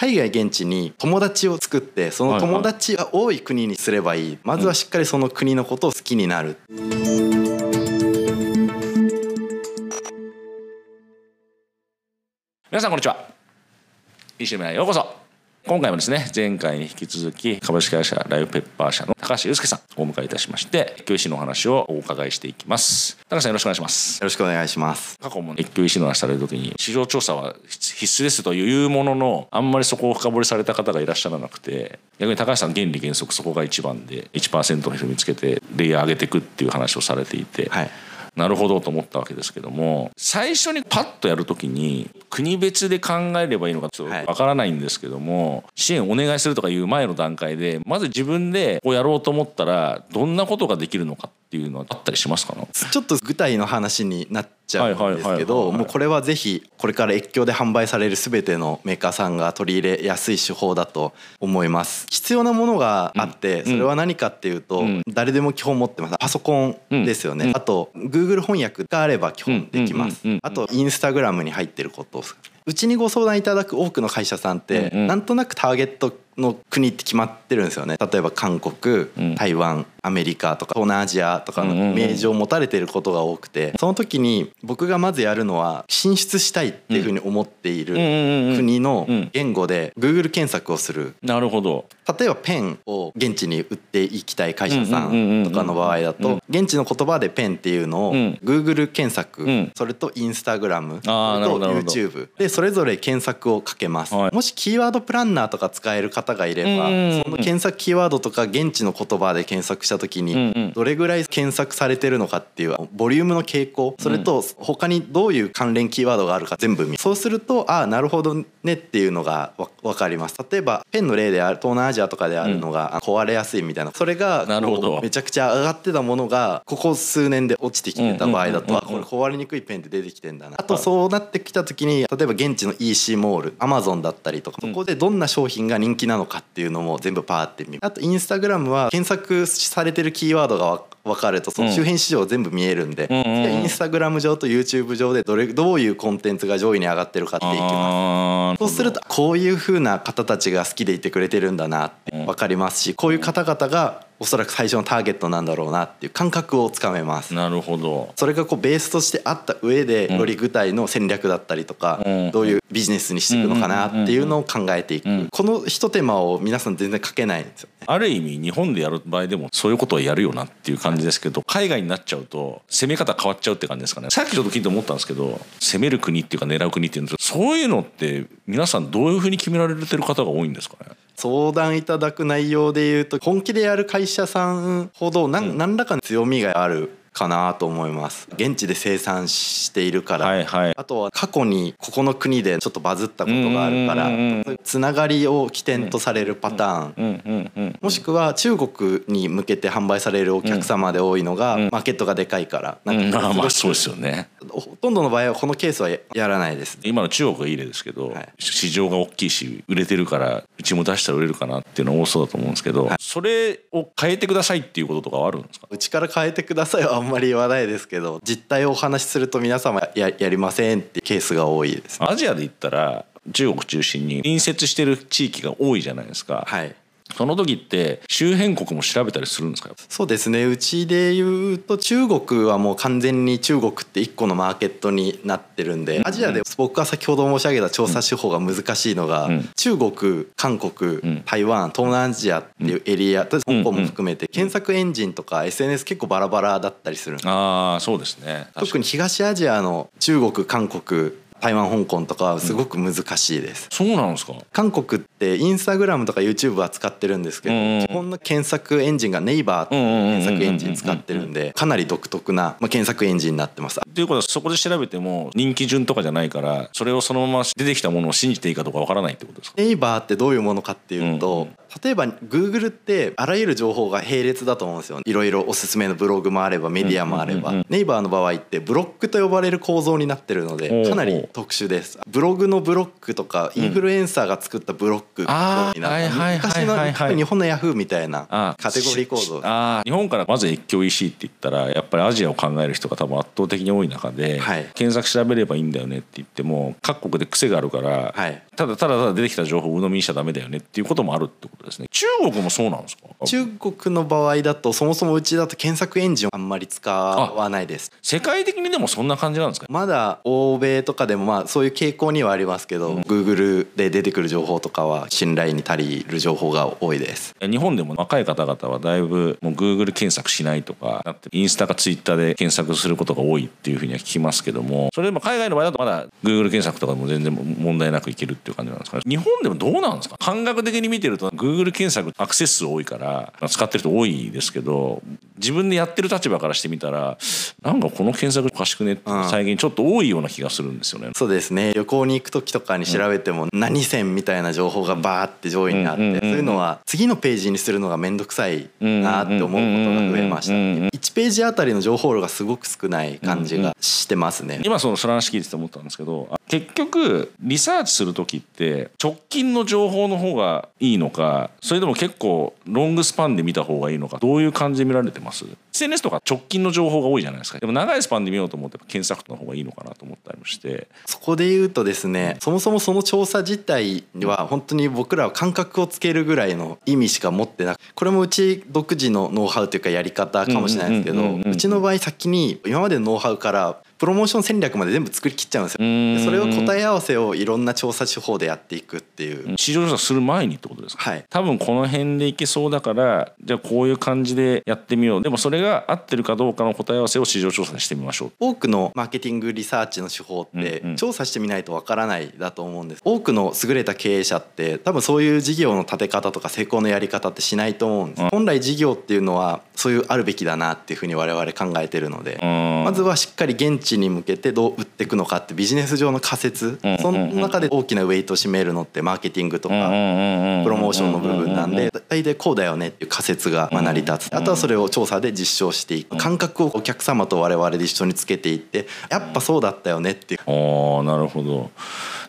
海外現地に友達を作ってその友達が多い国にすればいい、まずはしっかりその国のことを好きになる、皆さんこんにちは。石村へようこそ今回もですね前回に引き続き株式会社ライブペッパー社の高橋祐介さんをお迎えいたしまして越境医師のお話をお伺いしていきます。高橋さんよろしくお願いします。よろしくお願いします。過去も越境医師の話される時に市場調査は必須ですというもののあんまりそこを深掘りされた方がいらっしゃらなくて逆に高橋さん原理原則そこが一番で1%の人見つけてレイヤー上げていくっていう話をされていて、はいなるほどと思ったわけですけども最初にパッとやるときに国別で考えればいいのかちょっとわからないんですけども、支援お願いするとかいう前の段階でまず自分でこうやろうと思ったらどんなことができるのかっていうのはあったりしますか？ちょっと具体の話になっちゃうんですけどもうこれはぜひこれから越境で販売される全てのメーカーさんが取り入れやすい手法だと思います。必要なものがあってそれは何かっていうとうん。誰でも基本持ってます。パソコンですようん。ねあと Google 翻訳があれば基本できます。あとインスタグラムに入ってること。うちにご相談いただく多くの会社さんってなんとなくターゲットの国って決まってるんですよね。例えば韓国うん。台湾アメリカとか東南アジアとかのイメージを持たれていることが多くてその時に僕がまずやるのは進出したいっていうふうに思っている国のうん。言語で Google 検索をする。なるほど。例えばペンを現地に売っていきたい会社さうんとかの場合だうん。と現地の言葉でペンっていうのをうん。Google 検索うん。それと Instagram それと YouTube でそれぞれ検索をかけます。はい。もしキーワードプランナーとか使える方がいればうんその検索キーワードとか現地の言葉で検索した時にどれぐらい検索されてるのかっていうボリュームの傾向それと他にどういう関連キーワードがあるか全部見そうするとああなるほどねっていうのがわ分かります。例えばペンの例である東南アジアとかであるのがあ壊れやすいみたいな。それがなるほど。こうめちゃくちゃ上がってたものがここ数年で落ちてきてた場合だとあこれ壊れにくいペンって出てきてんだなあとそうなってきた時に例えば現地の EC モールアマゾンだったりとかそこでどんな商品が人気なのかっていうのも全部パーって見る。あとインスタグラムは検索されてるキーワードがわ分かるとその周辺市場全部見えるんで、うんインスタグラム上と YouTube 上でどれどういうコンテンツが上位に上がってるかっていきます。そうするとこういう風な方たちが好きでいてくれてるんだなって分かりますしこういう方々がおそらく最初のターゲットなんだろうなっていう感覚をつかめます。なるほど。それがこうベースとしてあった上でうん。より具体の戦略だったりとかうん。どういうビジネスにしていくのかなっていうのを考えていうん。くこの一手間を皆さん全然かけないんですよね。ある意味日本でやる場合でもそういうことはやるよなっていう感じですけど海外になっちゃうと攻め方変わっちゃうって感じですかね。さっきちょっと聞いて思ったんですけど攻める国っていうか狙う国っていうんですそういうのって皆さんどういうふうに決められてる方が多いんですかね？相談いただく内容でいうと本気でやる会社さんほど何,、何らかの強みがあるかなと思います。現地で生産しているから、はいはい。あとは過去にここの国でちょっとバズったことがあるから。つながりを起点とされるパターン。うんうんうんもしくは中国に向けて販売されるお客様で多いのが、うんマーケットがでかいから。うなんん。かまあまあそうですよね。ほとんどの場合はこのケースはややらないです。今の中国がいい例ですけど、はい。市場が大きいし売れてるからうちも出したら売れるかなっていうのは多そうだと思うんですけど、それを変えてくださいっていうこととかはあるんですか？うちから変えてくださいはあんまり言わないですけど実態をお話しすると皆様ややりませんってケースが多いですアジアで言ったら中国中心に隣接してる地域が多いじゃないですか、はいその時って周辺国も調べたりするんですか？そうですね。うちで言うと中国はもう完全に中国って一個のマーケットになってるんでアジアで僕が先ほど申し上げた調査手法が難しいのが、うん。中国韓国、ん。台湾東南アジアっていうエリア、香港も含めて検索エンジンとか SNS 結構バラバラだったりするんですああそうですね。特に東アジアの中国韓国台湾香港とかはすごく難しいです、そうなんですか？韓国ってインスタグラムとか YouTube は使ってるんですけど、うん基本の検索エンジンがネイバーっていう検索エンジン使ってるんでかなり独特な、まあ、検索エンジンになってます。っていうことはそこで調べても人気順とかじゃないからそれをそのまま出てきたものを信じていいかどうかわからないってことですか？ネイバーってどういうものかっていうと、うん例えば Google ってあらゆる情報が並列だと思うんですよ。いろいろおすすめのブログもあればメディアもあれば、ネイバーの場合ってブロックと呼ばれる構造になってるのでうかなり特殊です。ブログのブロックとかインフルエンサーが作ったブロックになはいはいはい昔の日本のヤフーみたいなあカテゴリー構造。日本からまず越境 EC って言ったらやっぱりアジアを考える人が多分圧倒的に多い中で、はい。検索調べればいいんだよねって言っても各国で癖があるから、はいただただただ出てきた情報を鵜呑みにしちゃダメだよねっていうこともあるってことですね。中国もそうなんですか？中国の場合だとそもそもうちだと検索エンジンをあんまり使わないです。世界的にでもそんな感じなんですか？まだ欧米とかでもまあそういう傾向にはありますけど、うん、Google で出てくる情報とかは信頼に足りる情報が多いです。日本でも若い方々はだいぶもう Google 検索しないとかインスタか Twitter で検索することが多いっていうふうには聞きますけどもそれでも海外の場合だとまだ Google 検索とかでも全然問題なくいけるっていう感じなんですかね。日本でもどうなんですか？感覚的に見てると Google 検索アクセス数多いから使ってる人多いですけど自分でやってる立場からしてみたらなんかこの検索おかしくねって最近ちょっと多いような気がするんですよね、そうですね。旅行に行く時とかに調べても何線みたいな情報がバーって上位にあって、そういうのは次のページにするのが面倒くさいなって思うことが増えました、1ページあたりの情報量がすごく少ない感じがしてますね、今そのその話聞いてて思ったんですけど結局リサーチする時って直近の情報の方がいいのかそれでも結構ロングスパンで見た方がいいのかどういう感じで見られてます？SNS とか直近の情報が多いじゃないですか。でも長いスパンで見ようと思って検索の方がいいのかなと思ったりもして。そこで言うとですねそもそもその調査自体は本当に僕らは感覚をつけるぐらいの意味しか持ってなくこれもうち独自のノウハウというかやり方かもしれないですけどうちの場合先に今までのノウハウからプロモーション戦略まで全部作りきっちゃうんですよ。それを答え合わせをいろんな調査手法でやっていくっていう。市場調査する前にってことですか、はい、多分この辺でいけそうだからじゃあこういう感じでやってみよう。でもそれが合ってるかどうかの答え合わせを市場調査してみましょう。多くのマーケティングリサーチの手法って調査してみないとわからないだと思うんです。多くの優れた経営者って多分そういう事業の立て方とか成功のやり方ってしないと思うんです、うん、本来事業っていうのはそういうあるべきだなっていうふうに我々考えてるのでまずはしっかり現地に向けてどう売っていくのかってビジネス上の仮説。その中で大きなウェイトを占めるのってマーケティングとかプロモーションの部分なんで大体こうだよねっていう仮説が成り立つ。あとはそれを調査で実証していく。感覚をお客様と我々で一緒につけていってやっぱそうだったよねっていう。あなるほど。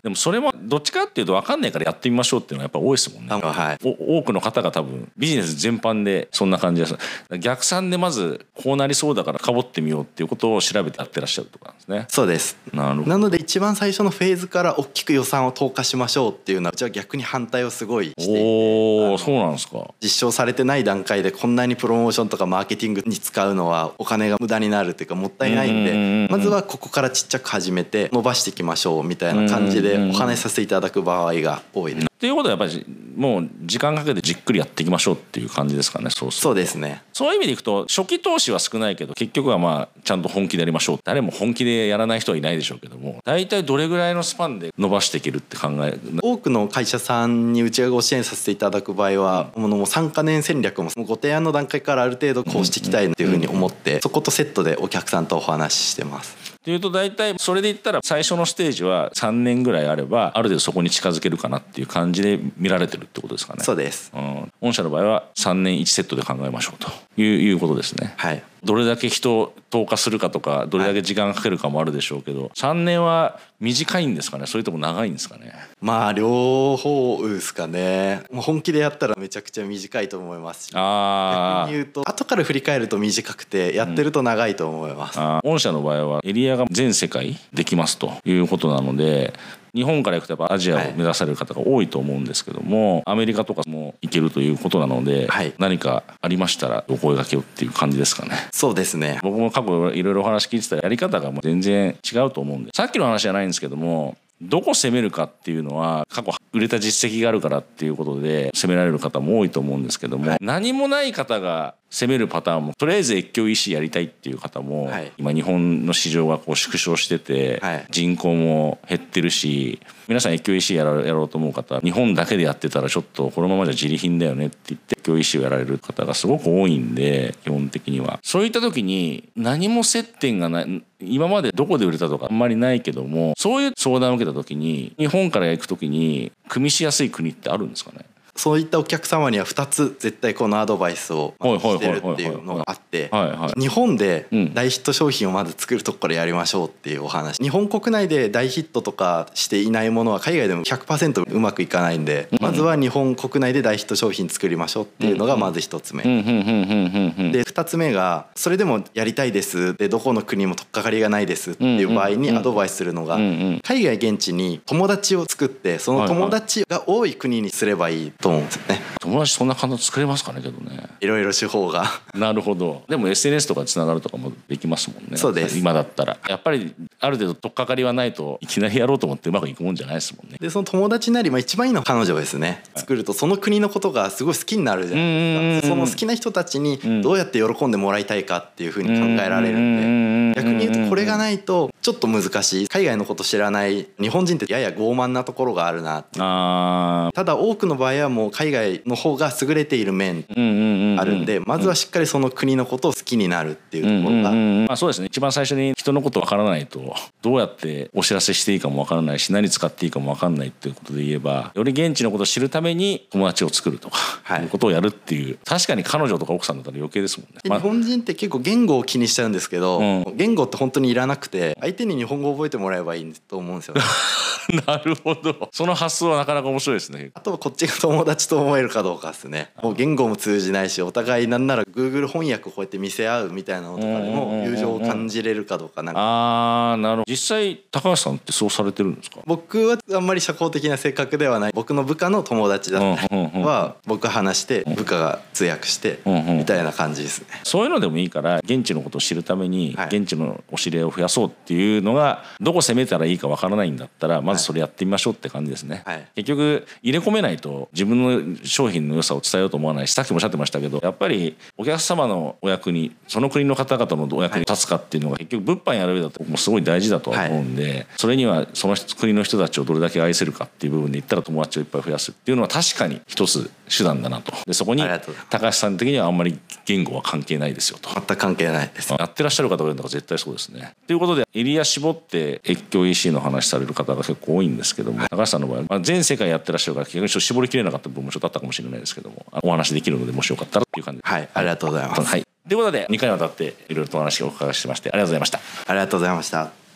でもそれもどっちかっていうと分かんないからやってみましょうっていうのはやっぱ多いですもんね、はい、多くの方が多分ビジネス全般でそんな感じです。逆算でまずこうなりそうだからかぼってみようっていうことを調べてやってらっしゃるとかですね。そうです。なるほど。なので一番最初のフェーズから大きく予算を投下しましょうっていうのはうちは逆に反対をすごいしておおそうなんですか。実証されてない段階でこんなにプロモーションとかマーケティングに使うのはお金が無駄になるっていうかもったいないんでまずはここからちっちゃく始めて伸ばしていきましょうみたいな感じでお話しさせていただく場合が多いです。っていうことはやっぱりもう時間かけてじっくりやっていきましょうっていう感じですかねそうそうですね。そういう意味でいくと初期投資は少ないけど結局はまあちゃんと本気でやりましょう誰も本気でやらない人はいないでしょうけども大体どれぐらいのスパンで伸ばしていけるって考え多くの会社さんにうちがご支援させていただく場合は、うん、もう3か年戦略もご提案の段階からある程度こうしていきたいっていうふうに思って、そことセットでお客さんとお話ししてます。っていうと大体それで言ったら最初のステージは3年ぐらいあればある程度そこに近づけるかなっていう感じで見られてるってことですかね。そうです、うん、御社の場合は3年1セットで考えましょうといういうことですね。はいどれだけ人投下するかとかどれだけ時間かけるかもあるでしょうけど、はい、3年は短いんですかね？それとも長いんですかね？まあ両方ですかね。もう本気でやったらめちゃくちゃ短いと思いますし。あ逆に言うと後から振り返ると短くてやってると長いと思います、うん、御社の場合はエリアが全世界できますということなので日本から行くとやっぱアジアを目指される方が多いと思うんですけども、はい、アメリカとかも行けるということなので、はい、何かありましたらお声がけをっていう感じですかね。そうですね。僕も過去いろいろお話聞いてたらやり方がもう全然違うと思うんでさっきの話じゃないんですけどもどこ攻めるかっていうのは過去売れた実績があるからっていうことで攻められる方も多いと思うんですけども、はい、何もない方が攻めるパターンもとりあえず越境 EC やりたいっていう方も、はい、今日本の市場がこう縮小してて、はい、人口も減ってるし皆さん越境 EC やろうやろうと思う方日本だけでやってたらちょっとこのままじゃ自利品だよねって言って越境 EC をやられる方がすごく多いんで基本的には。そういった時に何も接点がない今までどこで売れたとかあんまりないけどもそういう相談を受けた時に日本から行く時に組みしやすい国ってあるんですかね？そういったお客様には2つ絶対このアドバイスをしてるっていうのがあって日本で大ヒット商品をまず作るとこからやりましょうっていうお話。日本国内で大ヒットとかしていないものは海外でも100%うまくいかないんでまずは日本国内で大ヒット商品作りましょうっていうのがまず1つ目。で2つ目がそれでもやりたいです。でどこの国も取っかかりがないですっていう場合にアドバイスするのが海外現地に友達を作ってその友達が多い国にすればいいと思うんですよね。友達そんな簡単作れますかねけどね。いろいろ手法が。なるほど。でも SNS とかつながるとかもできますもんね。そうです。今だったら。やっぱりある程度取っかかりはないといきなりやろうと思ってうまくいくもんじゃないですもんね。でその友達なり、まあ、一番いいのは彼女ですね。作るとその国のことがすごい好きになるじゃないですか。その好きな人たちにどうやって喜んでもらいたいかっていうふうに考えられるんで。逆に言うとこれがないとちょっと難しい。海外のこと知らない日本人ってやや傲慢なところがあるな。ただ多くの場合はもう海外の方が優れている面あるんでまずはしっかりその国のことを好きになるっていうところが、まあ、そうですね。一番最初に人のことわからないとどうやってお知らせしていいかもわからないし何使っていいかもわかんないっていうことで言えばより現地のことを知るために友達を作るとか、はい、いうことをやるっていう確かに彼女とか奥さんだったら余計ですもんね、まあ、日本人って結構言語を気にしちゃうんですけど、うん、言語って本当にいらなくて相手に日本語覚えてもらえばいいと思うんですよ、ね、なるほど。その発想はなかなか面白いですね。あとはこっちが友達と思えるかどうかですね。もう言語も通じないしお互いなんなら Google 翻訳こうやって見せ合うみたいなのとかでも友情を感じれるかどうかなんか。ああなるほど。実際高橋さんってそうされてるんですか？僕はあんまり社交的な性格ではない。僕の部下の友達だったりは僕話して部下が通訳してみたいな感じですね。そういうのでもいいから現地のことを知るために現地のお知り合いを増やそうっていうのがどこ攻めたらいいかわからないんだったらまずそれやってみましょうって感じですね、はい、結局入れ込めないと自分の商品の良さを伝えようと思わない。しさっきもおっしゃってましたけどやっぱりお客様のお役にその国の方々のお役に立つかっていうのが結局物販やる上だともうすごい大事だとは思うんで、はい、それにはその国の人たちをどれだけ愛せるかっていう部分で言ったら友達をいっぱい増やすっていうのは確かに一つ手段だなと。でそこに高橋さん的にはあんまり言語は関係ないですよと。全く関係ない。ですやってらっしゃる方がいるんだから絶対そうですね。ということでエリア絞って越境 EC の話される方が結構多いんですけども、はい、高橋さんの場合は、まあ、全世界やってらっしゃるから逆に絞りきれなかった部分もちょっとあったかもしれないですけどもお話できるのでもしよかったらっていう感じで。はいありがとうございます、はい、ということで2回にわたっていろいろとお話をお伺いしましてありがとうございました。ありがとうございました